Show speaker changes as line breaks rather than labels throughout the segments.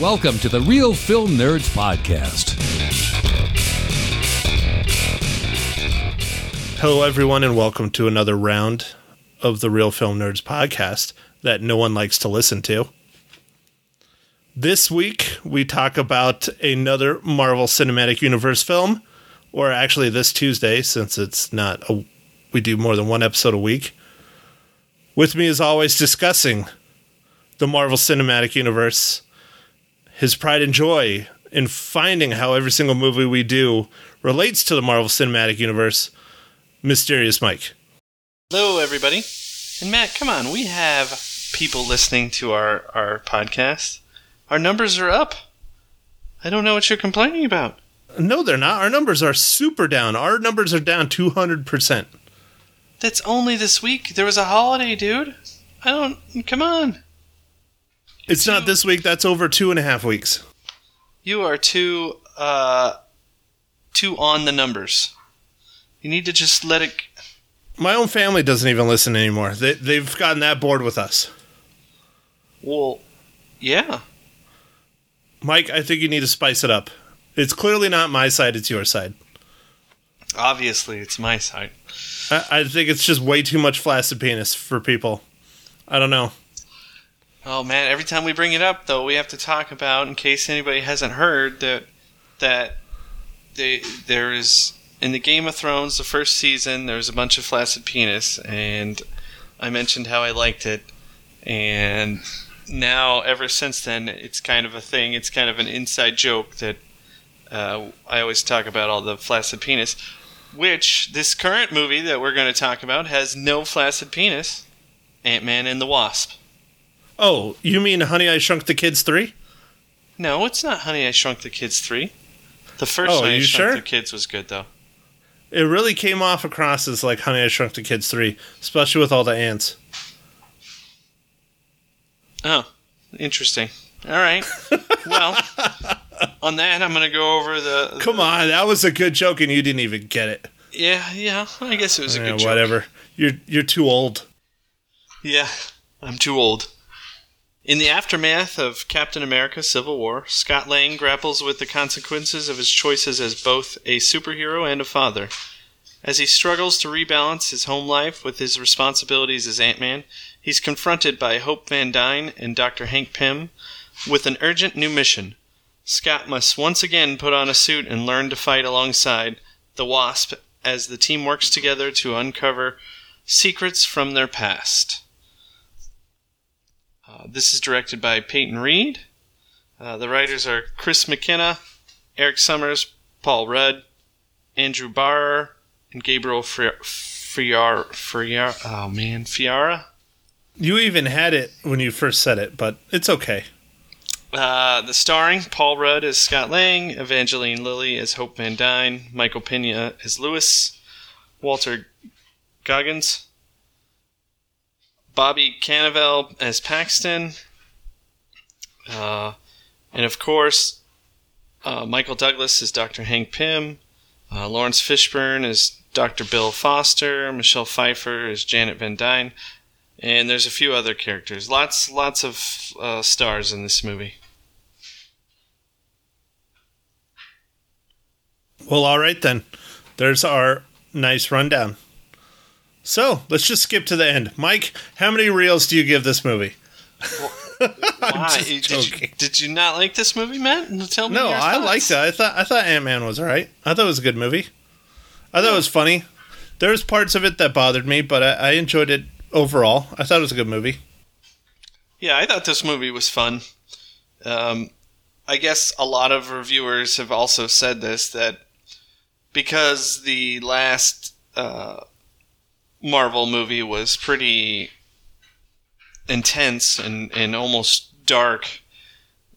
Welcome to the Real Film Nerds Podcast.
Hello, everyone, and welcome to another round of the Real Film Nerds podcast that no one likes to listen to. This week, we talk about another Marvel Cinematic Universe film, or actually this Tuesday, since it's not a, we do more than one episode a week. With me, as always, discussing the Marvel Cinematic Universe, his pride and joy in finding how every single movie we do relates to the Marvel Cinematic Universe, Mysterious Mike.
Hello, everybody. And Matt, come on, we have people listening to our, our podcast. Our numbers are up. I don't know what you're complaining about.
No, they're not. Our numbers are super down. Our numbers are down 200%.
That's only this week. There was a holiday, dude. I don't. Come on.
It's not this week. That's over two and a half weeks.
You are too, uh, too on the numbers. You need to just let it.
My own family doesn't even listen anymore. They, they've gotten that bored with us.
Well, yeah.
Mike, I think you need to spice it up. It's clearly not my side, it's your side.
Obviously, it's my side.
I, I think it's just way too much flaccid penis for people. I don't know.
Oh man! Every time we bring it up, though, we have to talk about, in case anybody hasn't heard, that that they, there is in the Game of Thrones, the first season, there was a bunch of flaccid penis, and I mentioned how I liked it, and now ever since then, it's kind of a thing. It's kind of an inside joke that uh, I always talk about all the flaccid penis, which this current movie that we're going to talk about has no flaccid penis. Ant Man and the Wasp.
Oh, you mean Honey I Shrunk the Kids 3?
No, it's not Honey I Shrunk the Kids 3. The first
Oh,
Honey I Shrunk
sure?
the Kids was good, though.
It really came off across as like Honey I Shrunk the Kids 3, especially with all the ants.
Oh, interesting. All right. well, on that, I'm going to go over the.
Come on, that was a good joke and you didn't even get it.
Yeah, yeah. I guess it was a
Yeah,
good joke.
whatever. You're you're too old.
Yeah, I'm too old. In the aftermath of Captain America Civil War, Scott Lang grapples with the consequences of his choices as both a superhero and a father. As he struggles to rebalance his home life with his responsibilities as Ant Man, he's confronted by Hope Van Dyne and Dr. Hank Pym with an urgent new mission. Scott must once again put on a suit and learn to fight alongside the Wasp as the team works together to uncover secrets from their past. Uh, this is directed by Peyton Reed. Uh, the writers are Chris McKenna, Erik Sommers, Paul Rudd, Andrew Barr, and Gabriel Friar. Friar, Friar oh man, Fiara.
You even had it when you first said it, but it's okay.
Uh, the starring Paul Rudd as Scott Lang, Evangeline Lilly as Hope Van Dyne, Michael Pena as Lewis, Walter Goggins, Bobby Cannavale as Paxton, uh, and of course, uh, Michael Douglas is Dr. Hank Pym, uh, Laurence Fishburne is Dr. Bill Foster, Michelle Pfeiffer is Janet Van Dyne, and there's a few other characters. Lots, lots of uh, stars in this movie.
Well, all right then. There's our nice rundown. So let's just skip to the end. Mike, how many reels do you give this movie?
Why?
just
did, you, did you not like this movie, Matt? Tell me.
No, I liked it. I thought I thought Ant Man was all right. I thought it was a good movie. I thought it was funny. There was parts of it that bothered me, but I, I enjoyed it overall. I thought it was a good movie.
Yeah, I thought this movie was fun. Um, I guess a lot of reviewers have also said this that because the last uh, Marvel movie was pretty intense and, and almost dark,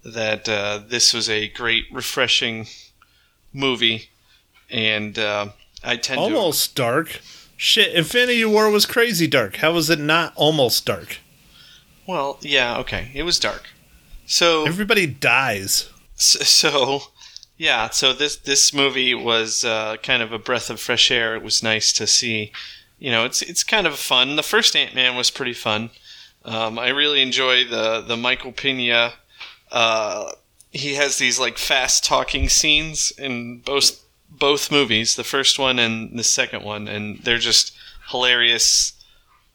that uh, this was a great, refreshing movie. And uh, I tend to.
Almost dark. Shit, Infinity War was crazy dark. How was it not almost dark?
Well, yeah, okay. It was dark. So
Everybody dies.
S- so yeah so this this movie was uh, kind of a breath of fresh air it was nice to see you know it's it's kind of fun the first ant-man was pretty fun um, i really enjoy the the michael pena uh, he has these like fast talking scenes in both both movies, the first one and the second one, and they're just hilarious.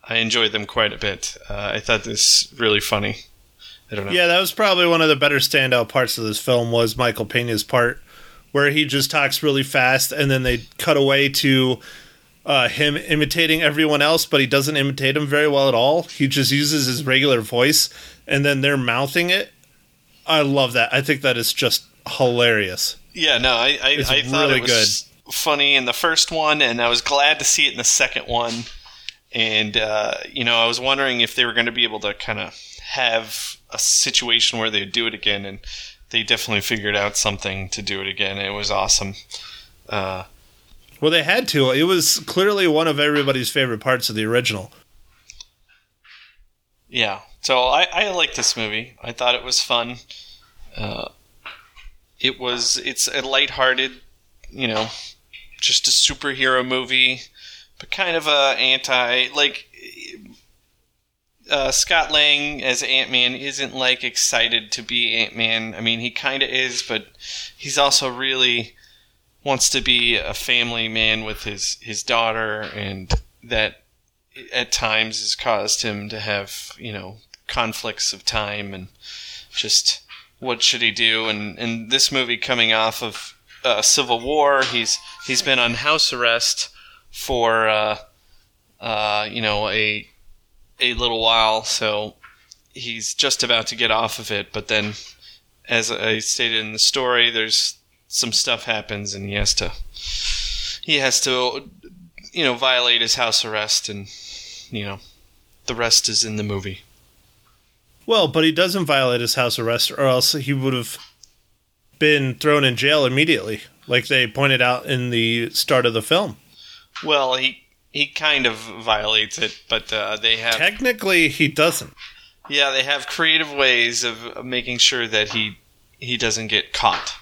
I enjoyed them quite a bit. Uh, I thought this really funny. I don't know.
Yeah, that was probably one of the better standout parts of this film was Michael Pena's part, where he just talks really fast, and then they cut away to uh, him imitating everyone else, but he doesn't imitate them very well at all. He just uses his regular voice, and then they're mouthing it. I love that. I think that is just hilarious.
Yeah, no, I I,
It's
I thought
really
it was funny in the first one, and I was glad to see it in the second one. And uh, you know, I was wondering if they were going to be able to kind of have a situation where they'd do it again, and they definitely figured out something to do it again. It was awesome. Uh,
Well, they had to. It was clearly one of everybody's favorite parts of the original.
yeah, so I I this movie. I thought it was fun. Uh, it was it's a lighthearted, you know, just a superhero movie, but kind of a anti like. Uh, Scott Lang as Ant Man isn't like excited to be Ant Man. I mean, he kind of is, but he's also really wants to be a family man with his his daughter, and that at times has caused him to have you know conflicts of time and just what should he do? And and this movie coming off of uh, Civil War, he's he's been on house arrest for uh, uh, you know a a little while, so he's just about to get off of it. But then, as I stated in the story, there's some stuff happens, and he has to he has to you know violate his house arrest, and you know the rest is in the movie.
Well, but he doesn't violate his house arrest, or else he would have been thrown in jail immediately, like they pointed out in the start of the film.
Well, he he kind of violates it, but uh, they have
Technically, he doesn't.
yeah they have creative ways of, making sure that he he doesn't get caught.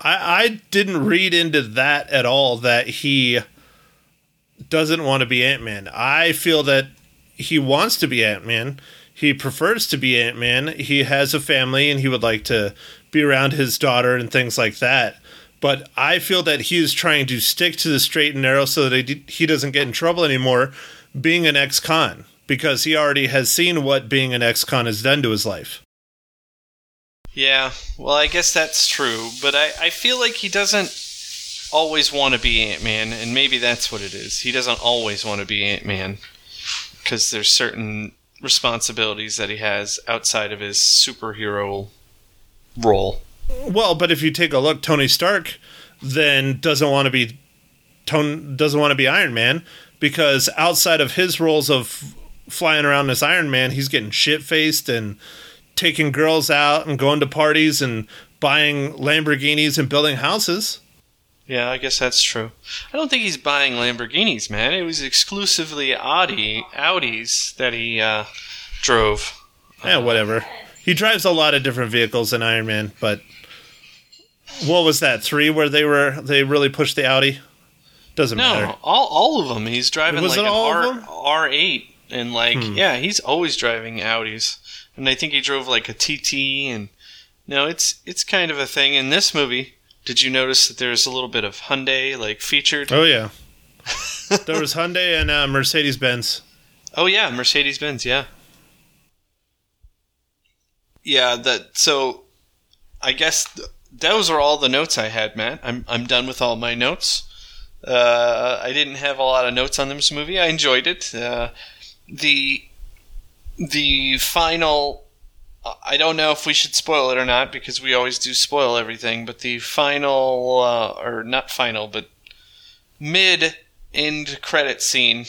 I, I didn't read into that at all that he doesn't want to be Ant Man. I feel that he wants to be Ant Man. He prefers to be Ant Man. He has a family and he would like to be around his daughter and things like that. But I feel that he is trying to stick to the straight and narrow so that he, he doesn't get in trouble anymore being an ex con because he already has seen what being an ex con has done to his life.
Yeah, well, I guess that's true, but I, I feel like he doesn't always want to be Ant Man, and maybe that's what it is. He doesn't always want to be Ant Man because there's certain responsibilities that he has outside of his superhero role.
Well, but if you take a look, Tony Stark then doesn't want to be Tony doesn't want to be Iron Man because outside of his roles of flying around as Iron Man, he's getting shit faced and taking girls out and going to parties and buying Lamborghinis and building houses.
Yeah, I guess that's true. I don't think he's buying Lamborghinis, man. It was exclusively Audi Audis that he uh, drove.
Yeah, whatever. He drives a lot of different vehicles in Iron Man, but what was that three where they were they really pushed the Audi? Doesn't
No,
matter.
all all of them. He's driving
Was
like
it
an R R eight and like
Hmm.
yeah, he's always driving Audis. And I think he drove like a TT, and no, it's it's kind of a thing in this movie. Did you notice that there's a little bit of Hyundai like featured?
Oh yeah. there was Hyundai and uh, Mercedes Benz.
Oh yeah, Mercedes Benz, yeah. Yeah, that so I guess th- those are all the notes I had, Matt. I'm I'm done with all my notes. Uh, I didn't have a lot of notes on this movie. I enjoyed it. Uh, the the final I don't know if we should spoil it or not because we always do spoil everything, but the final uh, or not final, but mid end credit scene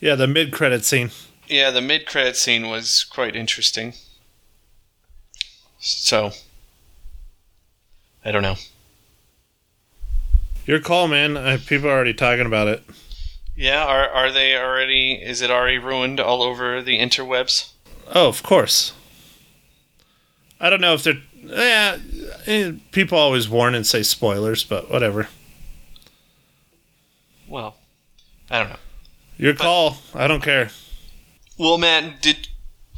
Yeah, the mid credit scene.
yeah, the mid credit scene was quite interesting. So, I don't know.
Your call, man. People are already talking about it.
Yeah, are are they already? Is it already ruined all over the interwebs?
Oh, of course. I don't know if they're. Yeah, eh, people always warn and say spoilers, but whatever.
Well, I don't know.
Your call. I don't care.
Well, man, did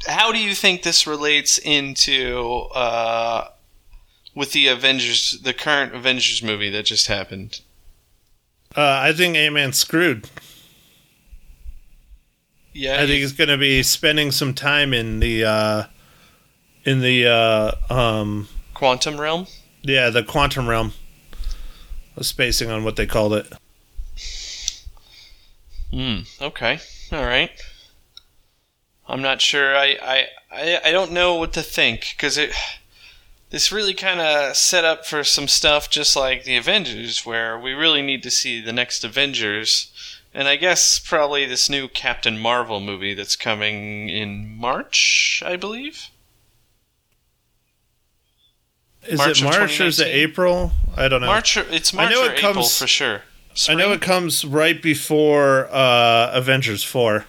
how do you think this relates into uh, with the Avengers, the current Avengers movie that just happened?
Uh, I think Ant Man's screwed.
Yeah,
I think he's going to be spending some time in the uh, in the uh, um,
quantum realm.
yeah the quantum realm. Spacing on what they called it.
Hmm. Okay. All right. I'm not sure. I I I, I don't know what to think because it this really kind of set up for some stuff just like the Avengers, where we really need to see the next Avengers, and I guess probably this new Captain Marvel movie that's coming in March, I believe.
Is
March
it March or is it April? I don't know.
March. Or, it's
I
March
know
or
it
April
comes-
for sure.
I know it comes right before uh, Avengers four,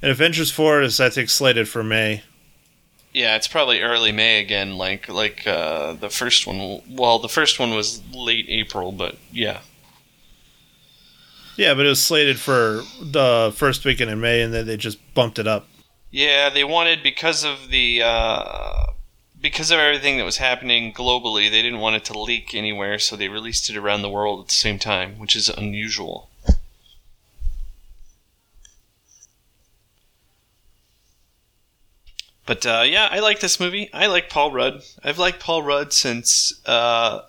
and Avengers four is I think slated for May.
Yeah, it's probably early May again, like like uh, the first one. Well, the first one was late April, but yeah.
Yeah, but it was slated for the first weekend in May, and then they just bumped it up.
Yeah, they wanted because of the uh, because of everything that was happening globally, they didn't want it to leak anywhere, so they released it around the world at the same time, which is unusual. But uh, yeah, I like this movie. I like Paul Rudd. I've liked Paul Rudd since uh,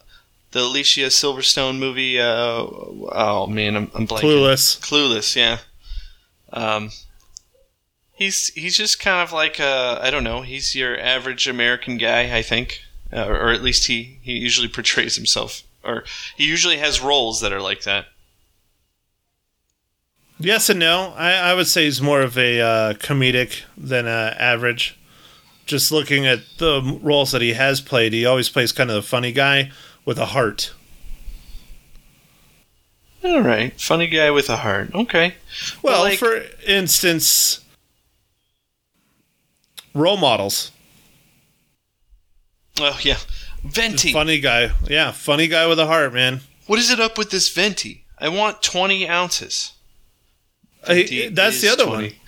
the Alicia Silverstone movie. Uh, oh man, I'm, I'm blanking.
Clueless.
Clueless, yeah. Um, he's he's just kind of like uh, I don't know. He's your average American guy, I think, uh, or, or at least he he usually portrays himself, or he usually has roles that are like that.
Yes and no. I, I would say he's more of a uh, comedic than uh, average. Just looking at the roles that he has played, he always plays kind of the funny guy with a heart.
All right, funny guy with a heart. Okay.
Well,
like-
for instance, role models.
Oh yeah, Venti.
Funny guy. Yeah, funny guy with a heart, man.
What is it up with this Venti? I want twenty ounces.
He-
Venti
that's the other
20.
one.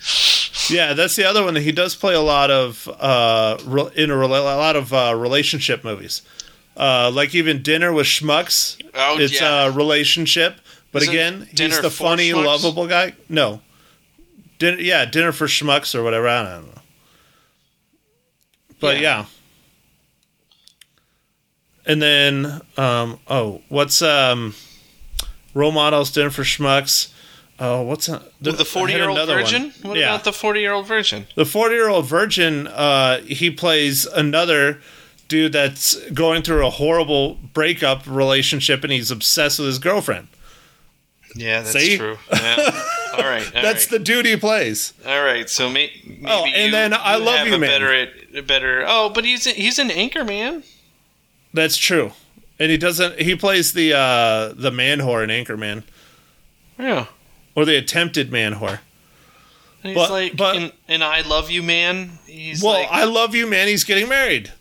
Yeah, that's the other one. He does play a lot of uh, in a, a lot of uh, relationship movies. Uh, like even Dinner with Schmucks.
Oh,
it's
yeah.
a relationship, but
Isn't
again, he's the funny,
Schmucks?
lovable guy. No, dinner. Yeah, Dinner for Schmucks or whatever. I don't know. But
Yeah.
yeah. And then, um, oh, what's um, role models? Dinner for Schmucks. Oh, what's a,
The, the forty-year-old virgin. What
yeah.
about the forty-year-old virgin?
The 40 year old virgin, uh, he plays another dude that's going through a horrible breakup relationship and he's obsessed with his girlfriend.
Yeah, that's
See?
true. Yeah. all right. all
that's
right.
the dude he plays.
All right, so may, maybe
Oh, and
you,
then I
you
Love You Man.
better, better. Oh, but he's he's an anchor man.
That's true. And he doesn't, he plays the, uh, the man whore in Anchorman
Yeah,
or the attempted man whore.
he's
But-
like
but-
in I Love You Man. He's
well,
like,
I love you, man. He's getting married.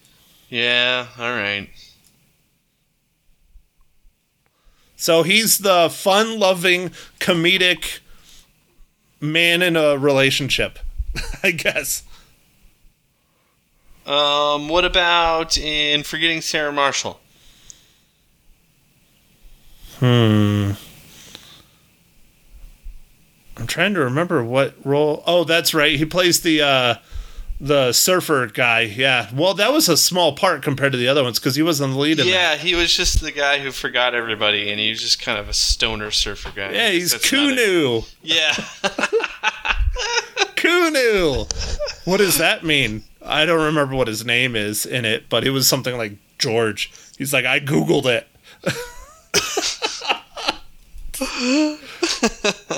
Yeah, all right.
So he's the fun loving, comedic man in a relationship, I guess.
Um, what about in Forgetting Sarah Marshall?
Hmm. I'm trying to remember what role. Oh, that's right. He plays the uh, the surfer guy. Yeah. Well, that was a small part compared to the other ones because he wasn't the lead in that.
Yeah, he was just the guy who forgot everybody, and he was just kind of a stoner surfer guy.
Yeah, he's
That's.
Kunu.
Yeah.
Kunu. What does that mean? I don't remember what his name is in it, but it was something like George. He's like, I googled it.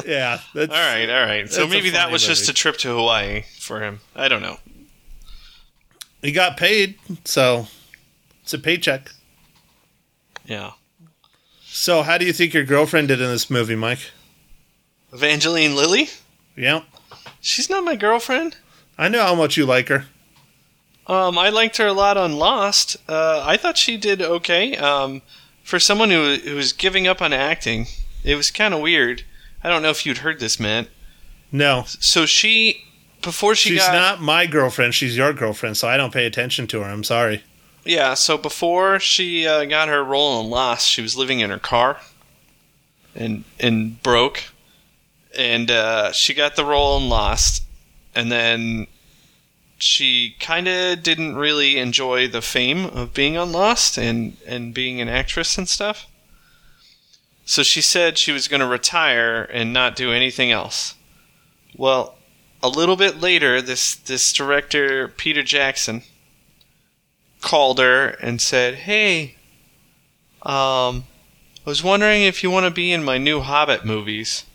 yeah.
All right, all right. So maybe that was just a trip to Hawaii for him. I don't know.
He got paid, so it's a paycheck.
Yeah.
So, how do you think your girlfriend did in this movie, Mike?
Evangeline Lilly?
Yeah,
She's not my girlfriend.
I know how much you like her.
Um, I liked her a lot on Lost. Uh, I thought she did okay. Um, for someone who who was giving up on acting, it was kind of weird. I don't know if you'd heard this, Matt.
No,
So she before she
She's
got
not my girlfriend. She's your girlfriend, so I don't pay attention to her. I'm sorry.
Yeah, so before she uh, got her role in Lost, she was living in her car and and broke, and uh, she got the role in Lost, and then she kind of didn't really enjoy the fame of being on Lost and and being an actress and stuff. So she said she was going to retire and not do anything else. Well, a little bit later, this this director Peter Jackson called her and said, "Hey, um, I was wondering if you want to be in my new Hobbit movies."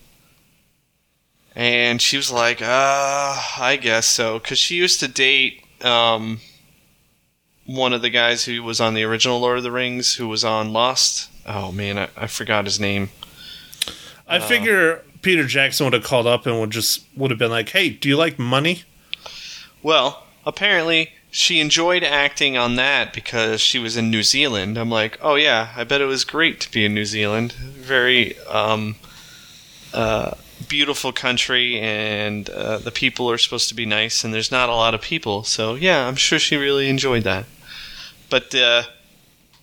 And she was like, "Uh, I guess so," because she used to date um one of the guys who was on the original Lord of the Rings, who was on Lost. Oh man, I, I forgot his name.
I figure Peter Jackson would have called up and would just would have been like, "Hey, do you like money?"
Well, apparently she enjoyed acting on that because she was in New Zealand. I'm like, oh yeah, I bet it was great to be in New Zealand. Very um, uh, beautiful country, and uh, the people are supposed to be nice, and there's not a lot of people. So yeah, I'm sure she really enjoyed that. But uh,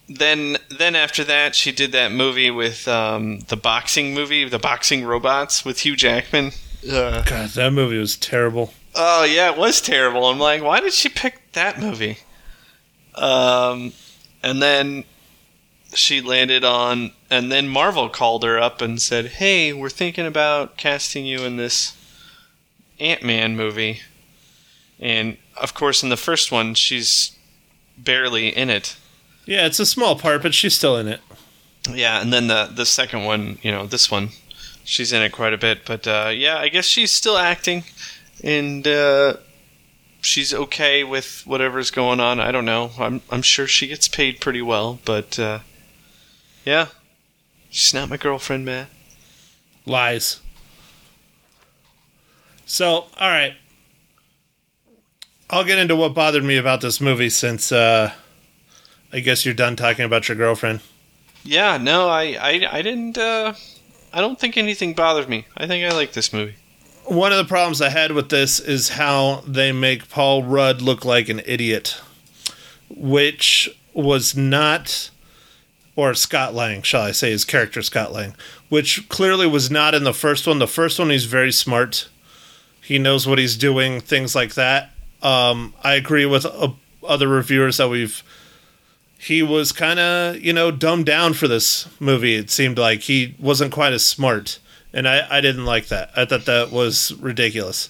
then, then after that, she did that movie with um, the boxing movie, the boxing robots with Hugh Jackman. Uh,
God, that movie was terrible.
Oh yeah, it was terrible. I'm like, why did she pick that movie? Um, and then she landed on, and then Marvel called her up and said, "Hey, we're thinking about casting you in this Ant Man movie." And of course, in the first one, she's barely in it.
Yeah, it's a small part, but she's still in it.
Yeah, and then the the second one, you know, this one, she's in it quite a bit. But uh, yeah, I guess she's still acting, and uh, she's okay with whatever's going on. I don't know. I'm I'm sure she gets paid pretty well, but uh, yeah, she's not my girlfriend, man.
Lies. So, all right. I'll get into what bothered me about this movie since uh I guess you're done talking about your girlfriend.
Yeah, no, I I, I didn't. Uh, I don't think anything bothered me. I think I like this movie.
One of the problems I had with this is how they make Paul Rudd look like an idiot, which was not, or Scott Lang, shall I say, his character Scott Lang, which clearly was not in the first one. The first one, he's very smart. He knows what he's doing, things like that. Um, I agree with uh, other reviewers that we've. He was kind of, you know, dumbed down for this movie. It seemed like he wasn't quite as smart and I, I didn't like that. I thought that was ridiculous.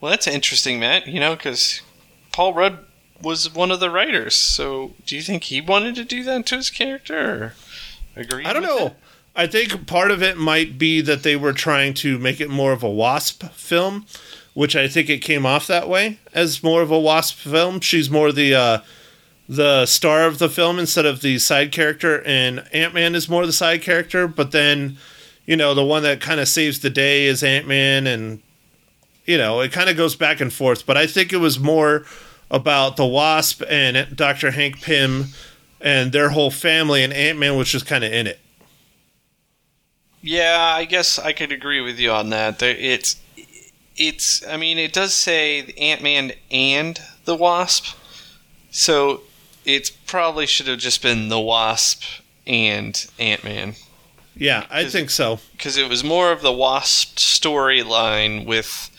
Well, that's interesting, Matt. You know, because Paul Rudd was one of the writers. So, do you think he wanted to do that to his character? Or agree?
I don't know.
it?
I think part of it might be that they were trying to make it more of a Wasp film, which I think it came off that way as more of a Wasp film. She's more the uh, the star of the film instead of the side character, and Ant Man is more the side character. But then, you know, the one that kind of saves the day is Ant Man, and you know, it kind of goes back and forth. But I think it was more about the Wasp and Doctor Hank Pym and their whole family, and Ant Man was just kind of in it.
Yeah, I guess I could agree with you on that. It's, it's. I mean, it does say Ant Man and the Wasp, so it probably should have just been the Wasp and Ant Man
Yeah, I think so.
because it was more of the Wasp storyline with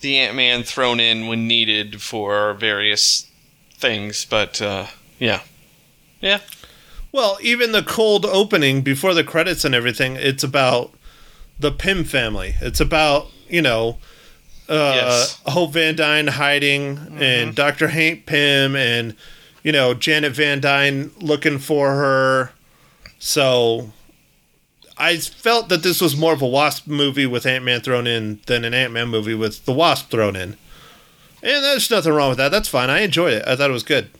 the Ant Man thrown in when needed for various things. But uh, yeah, yeah,
Well, even the cold opening before the credits and everything, it's about the Pym family. It's about, you know, uh,
Yes.
Hope Van Dyne hiding and Dr. Hank Pym and, you know, Janet Van Dyne looking for her. So I felt that this was more of a Wasp movie with Ant Man thrown in than an Ant Man movie with the Wasp thrown in. And there's nothing wrong with that. That's fine. I enjoyed it. I thought it was good.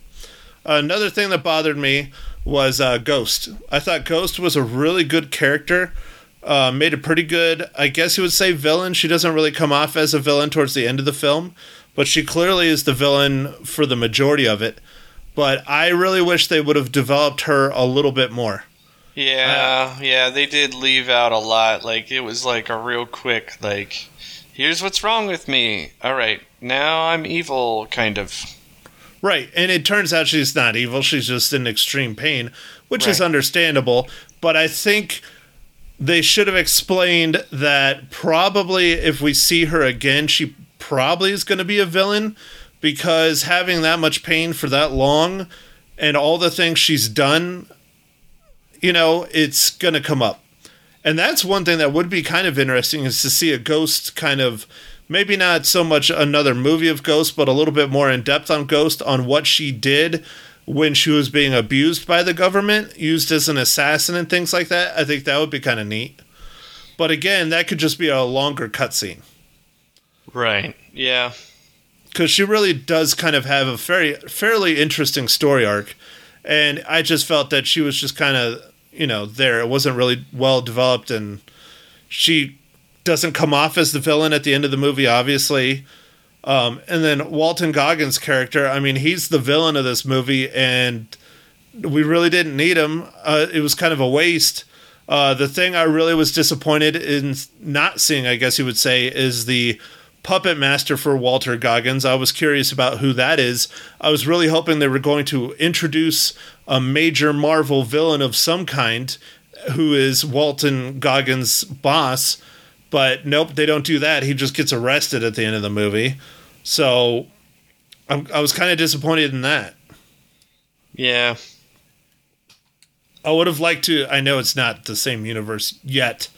Another thing that bothered me was uh, Ghost. I thought Ghost was a really good character. Uh, made a pretty good, I guess you would say, villain. She doesn't really come off as a villain towards the end of the film, but she clearly is the villain for the majority of it. But I really wish they would have developed her a little bit more.
yeah, uh, yeah. They did leave out a lot. Like it was like a real quick like here's what's wrong with me. All right, now I'm evil, kind of.
Right. And it turns out she's not evil. She's just in extreme pain, which is understandable. But I think they should have explained that probably if we see her again, she probably is going to be a villain because having that much pain for that long and all the things she's done, you know, it's going to come up. And that's one thing that would be kind of interesting is to see a ghost kind of maybe not so much another movie of Ghost, but a little bit more in depth on Ghost on what she did when she was being abused by the government, used as an assassin and things like that. I think that would be kind of neat. But again, that could just be a longer cutscene
Right. Yeah.
Because she really does kind of have a very fairly interesting story arc, and I just felt that she was just kind of you know there. It wasn't really well developed, and she doesn't come off as the villain at the end of the movie, obviously. Um, and then Walton Goggins' character, I mean, he's the villain of this movie, and we really didn't need him. Uh, it was kind of a waste. Uh, the thing I really was disappointed in not seeing, I guess you would say, is the puppet master for Walter Goggins. I was curious about who that is. I was really hoping they were going to introduce a major Marvel villain of some kind who is Walton Goggins' boss. But nope, they don't do that. He just gets arrested at the end of the movie. So I'm, I was kind of disappointed in that.
Yeah.
I would have liked to. I know it's not the same universe yet.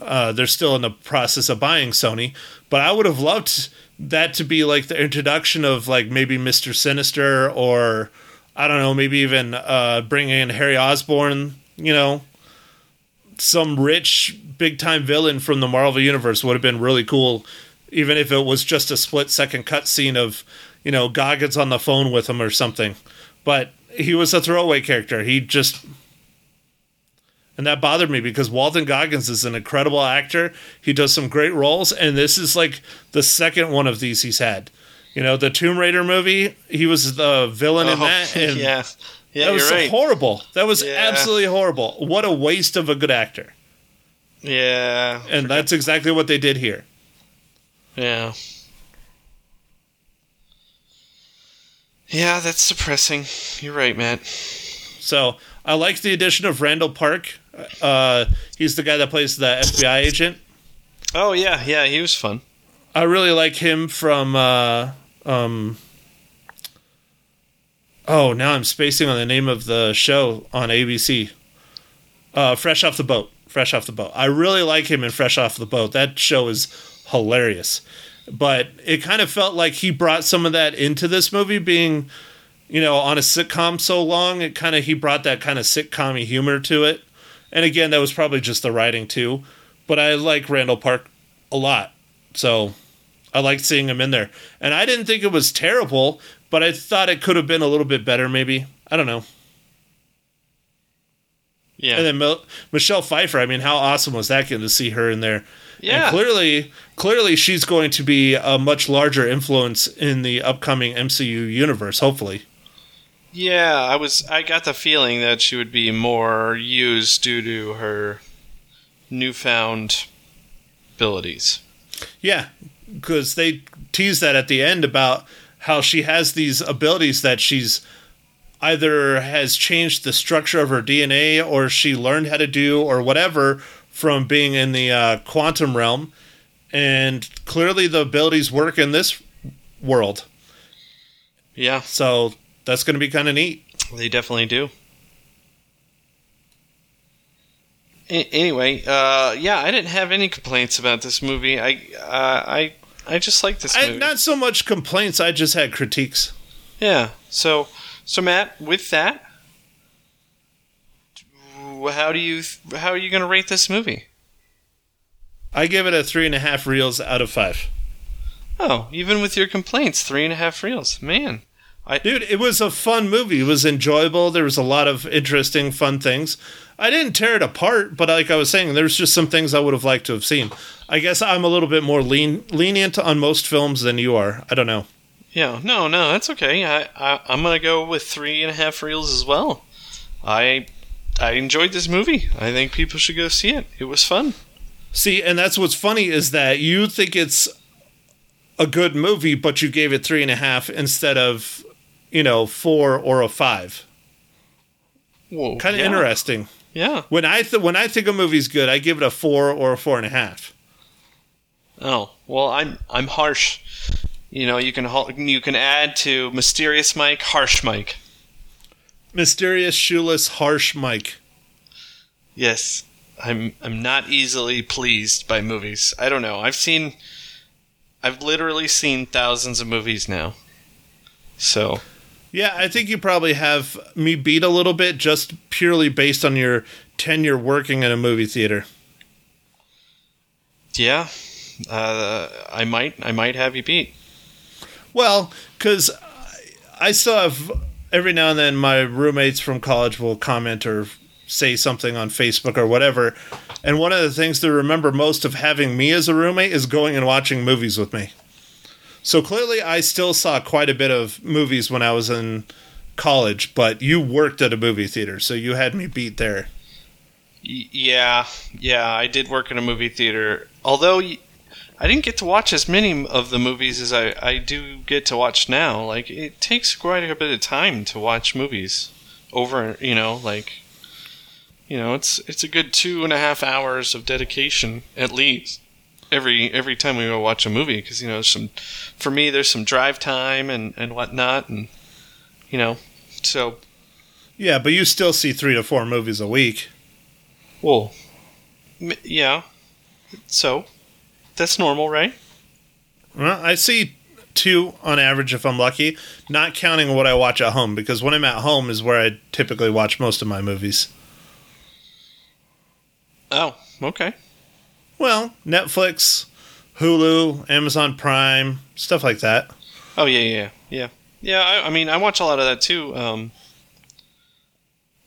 Uh, they're still in the process of buying Sony, but I would have loved that to be like the introduction of like maybe Mister Sinister or I don't know, maybe even uh, bringing in Harry Osborn. You know, some rich big time villain from the Marvel universe would have been really cool, even if it was just a split second cutscene of you know Goggins on the phone with him or something. But he was a throwaway character. He just and that bothered me because Walton Goggins is an incredible actor. He does some great roles, and this is like the second one of these he's had. You know, the Tomb Raider movie, he was the villain in
Oh,
that, and
yeah. Yeah,
that was
right.
horrible. That was
Yeah.
absolutely horrible. What a waste of a good actor.
yeah.
And that's exactly what they did here.
Yeah. Yeah, that's depressing. You're right, Matt.
So I like the addition of Randall Park. Uh, he's the guy that plays the FBI agent.
Oh yeah, yeah, he was fun.
I really like him from. Uh, um, oh, now I'm spacing on the name of the show on ABC. Uh, Fresh off the boat. Fresh off the boat. I really like him in Fresh off the boat. That show is hilarious. But it kind of felt like he brought some of that into this movie, being, you know, on a sitcom so long. It kind of he brought that kind of sitcom humor to it. And again, that was probably just the writing too. But I like Randall Park a lot. So I liked seeing him in there. And I didn't think it was terrible, but I thought it could have been a little bit better, maybe. I don't know.
Yeah.
And then Mil- Michelle Pfeiffer, I mean, how awesome was that getting to see her in there?
Yeah.
And clearly, clearly she's going to be a much larger influence in the upcoming MCU universe, hopefully.
Yeah, I was. I got the feeling that she would be more used due to her newfound abilities.
Yeah, because they tease that at the end about how she has these abilities that she's either has changed the structure of her DNA or she learned how to do or whatever from being in the uh, quantum realm. And clearly the abilities work in this world.
Yeah,
So that's going to be kind of neat.
they definitely do. A- anyway, uh, yeah, I didn't have any complaints about this movie. I, uh, I, I just like this
I,
movie.
not so much complaints, I just had critiques.
Yeah. So, so Matt, with that, how do you how are you going to rate this movie?
I give it a three and a half reels out of five.
Oh, even with your complaints, three and a half reels, man.
Dude, it was a fun movie. It was enjoyable. There was a lot of interesting, fun things. I didn't tear it apart, but like I was saying, there's just some things I would have liked to have seen. I guess I'm a little bit more lean, lenient on most films than you are. I don't know.
Yeah, no, no, that's okay. I, I I'm gonna go with three and a half reels as well. I I enjoyed this movie. I think people should go see it. It was fun.
See, and that's what's funny is that you think it's a good movie, but you gave it three and a half instead of, you know, four or a five.
Whoa,
Kind of
yeah.
interesting.
Yeah.
When I th- when I think a movie's good, I give it a four or a four and a half.
Oh well, I'm I'm harsh. You know, you can you can add to mysterious Mike, harsh Mike.
Mysterious, shoeless, harsh Mike.
Yes, I'm I'm not easily pleased by movies. I don't know. I've seen, I've literally seen thousands of movies now. So
Yeah, I think you probably have me beat a little bit just purely based on your tenure working in a movie theater.
yeah, uh, I might I might have you beat.
Well, because I still have every now and then my roommates from college will comment or say something on Facebook or whatever. And one of the things to remember most of having me as a roommate is going and watching movies with me. So clearly, I still saw quite a bit of movies when I was in college, but you worked at a movie theater, so you had me beat there.
Yeah, yeah, I did work in a movie theater. Although I didn't get to watch as many of the movies as I, I do get to watch now. Like, it takes quite a bit of time to watch movies over, you know, like, you know, it's it's a good two and a half hours of dedication at least every every time we go watch a movie because you know some for me there's some drive time and and whatnot and you know so
Yeah, but you still see three to four movies a week.
Well, m- yeah. So, that's normal, right?
Well, I see two on average if I'm lucky, not counting what I watch at home, because when I'm at home is where I typically watch most of my movies.
Oh, okay.
Well, Netflix, Hulu, Amazon Prime, stuff like that.
Oh, yeah, yeah, yeah. Yeah, I, I mean, I watch a lot of that too. Um,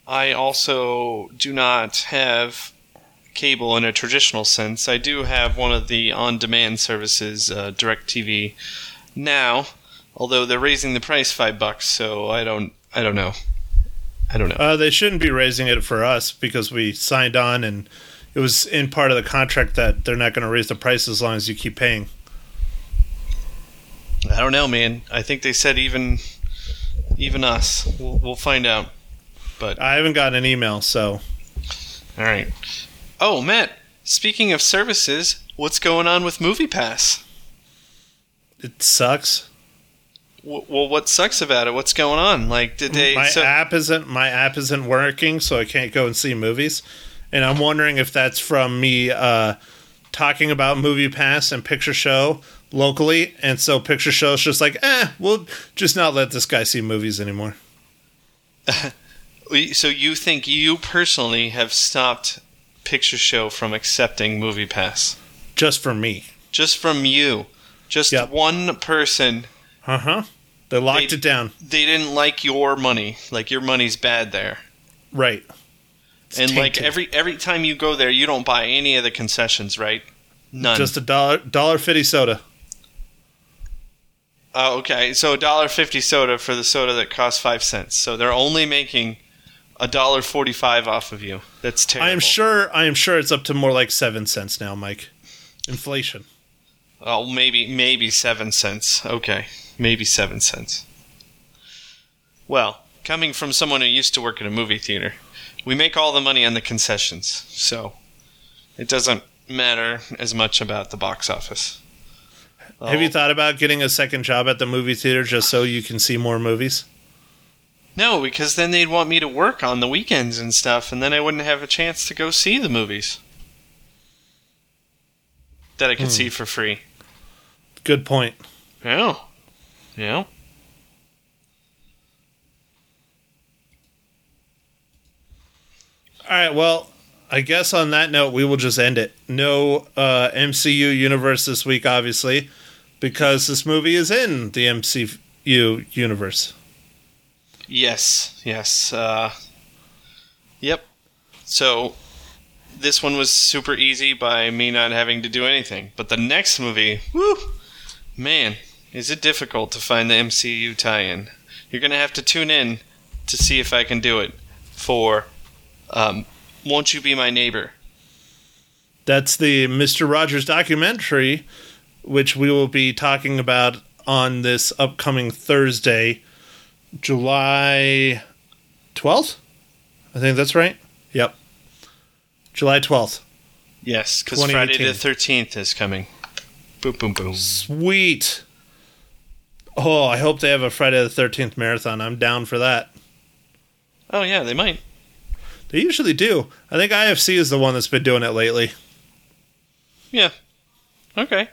I also do not have cable in a traditional sense. I do have one of the on demand services, uh, DirecTV, now, although they're raising the price five bucks, so I don't, I don't know. I don't know.
Uh, they shouldn't be raising it for us because we signed on and it was in part of the contract that they're not going to raise the price as long as you keep paying.
I don't know, man. I think they said even even us. We'll, we'll find out.
But I haven't gotten an email, so
All right. Oh, Matt. Speaking of services, what's going on with MoviePass?
it sucks.
W- well, what sucks about it? What's going on? Like, did they?
my
so-
app isn't my app isn't working, so I can't go and see movies. And I'm wondering if that's from me uh, talking about MoviePass and Picture Show locally, and so Picture Show's just like, eh, we'll just not let this guy see movies anymore.
so you think you personally have stopped Picture Show from accepting MoviePass?
Just for me.
Just from you, just
Yep.
one person.
Uh huh. They locked
They-
it down.
They didn't like your money. Like your money's bad there.
Right.
And like every every time you go there, you don't buy any of the concessions, right? None.
just a dollar dollar fifty soda.
Oh, okay. So a dollar fifty soda for the soda that costs five cents. So they're only making a dollar forty five off of you. That's terrible.
I am sure. I am sure it's up to more like seven cents now, Mike. Inflation.
Oh, maybe maybe seven cents. Okay, maybe seven cents. Well, coming from someone who used to work in a movie theater, we make all the money on the concessions, so it doesn't matter as much about the box office.
Have you thought about getting a second job at the movie theater just so you can see more movies?
No, because then they'd want me to work on the weekends and stuff, and then I wouldn't have a chance to go see the movies that I could
Hmm.
see for free.
Good point.
Yeah. Yeah.
All right. Well, I guess on that note, we will just end it. No uh, MCU universe this week, obviously, because this movie is in the MCU universe.
Yes. Yes. Uh, yep. So this one was super easy by me not having to do anything. But the next movie, whoo, man, is it difficult to find the MCU tie-in? You're gonna have to tune in to see if I can do it for um, "Won't You Be My Neighbor."
That's the Mister Rogers documentary which we will be talking about on this upcoming Thursday, July 12th. I think that's right. Yep. July 12th.
Yes, because Friday the thirteenth is coming. Boom, boom, boom.
Sweet. Oh, I hope they have a Friday the 13th marathon. I'm down for that.
Oh yeah, they might.
They usually do. I think IFC is the one that's been doing it lately.
Yeah. Okay.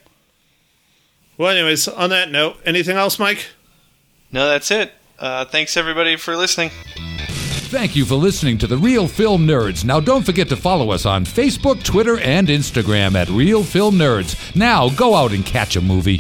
Well, anyways, on that note, anything else, Mike?
No, that's it. Uh, thanks everybody for listening.
Thank you for listening to the Real Film Nerds. Now, don't forget to follow us on Facebook, Twitter, and Instagram at Real Film Nerds. Now, go out and catch a movie.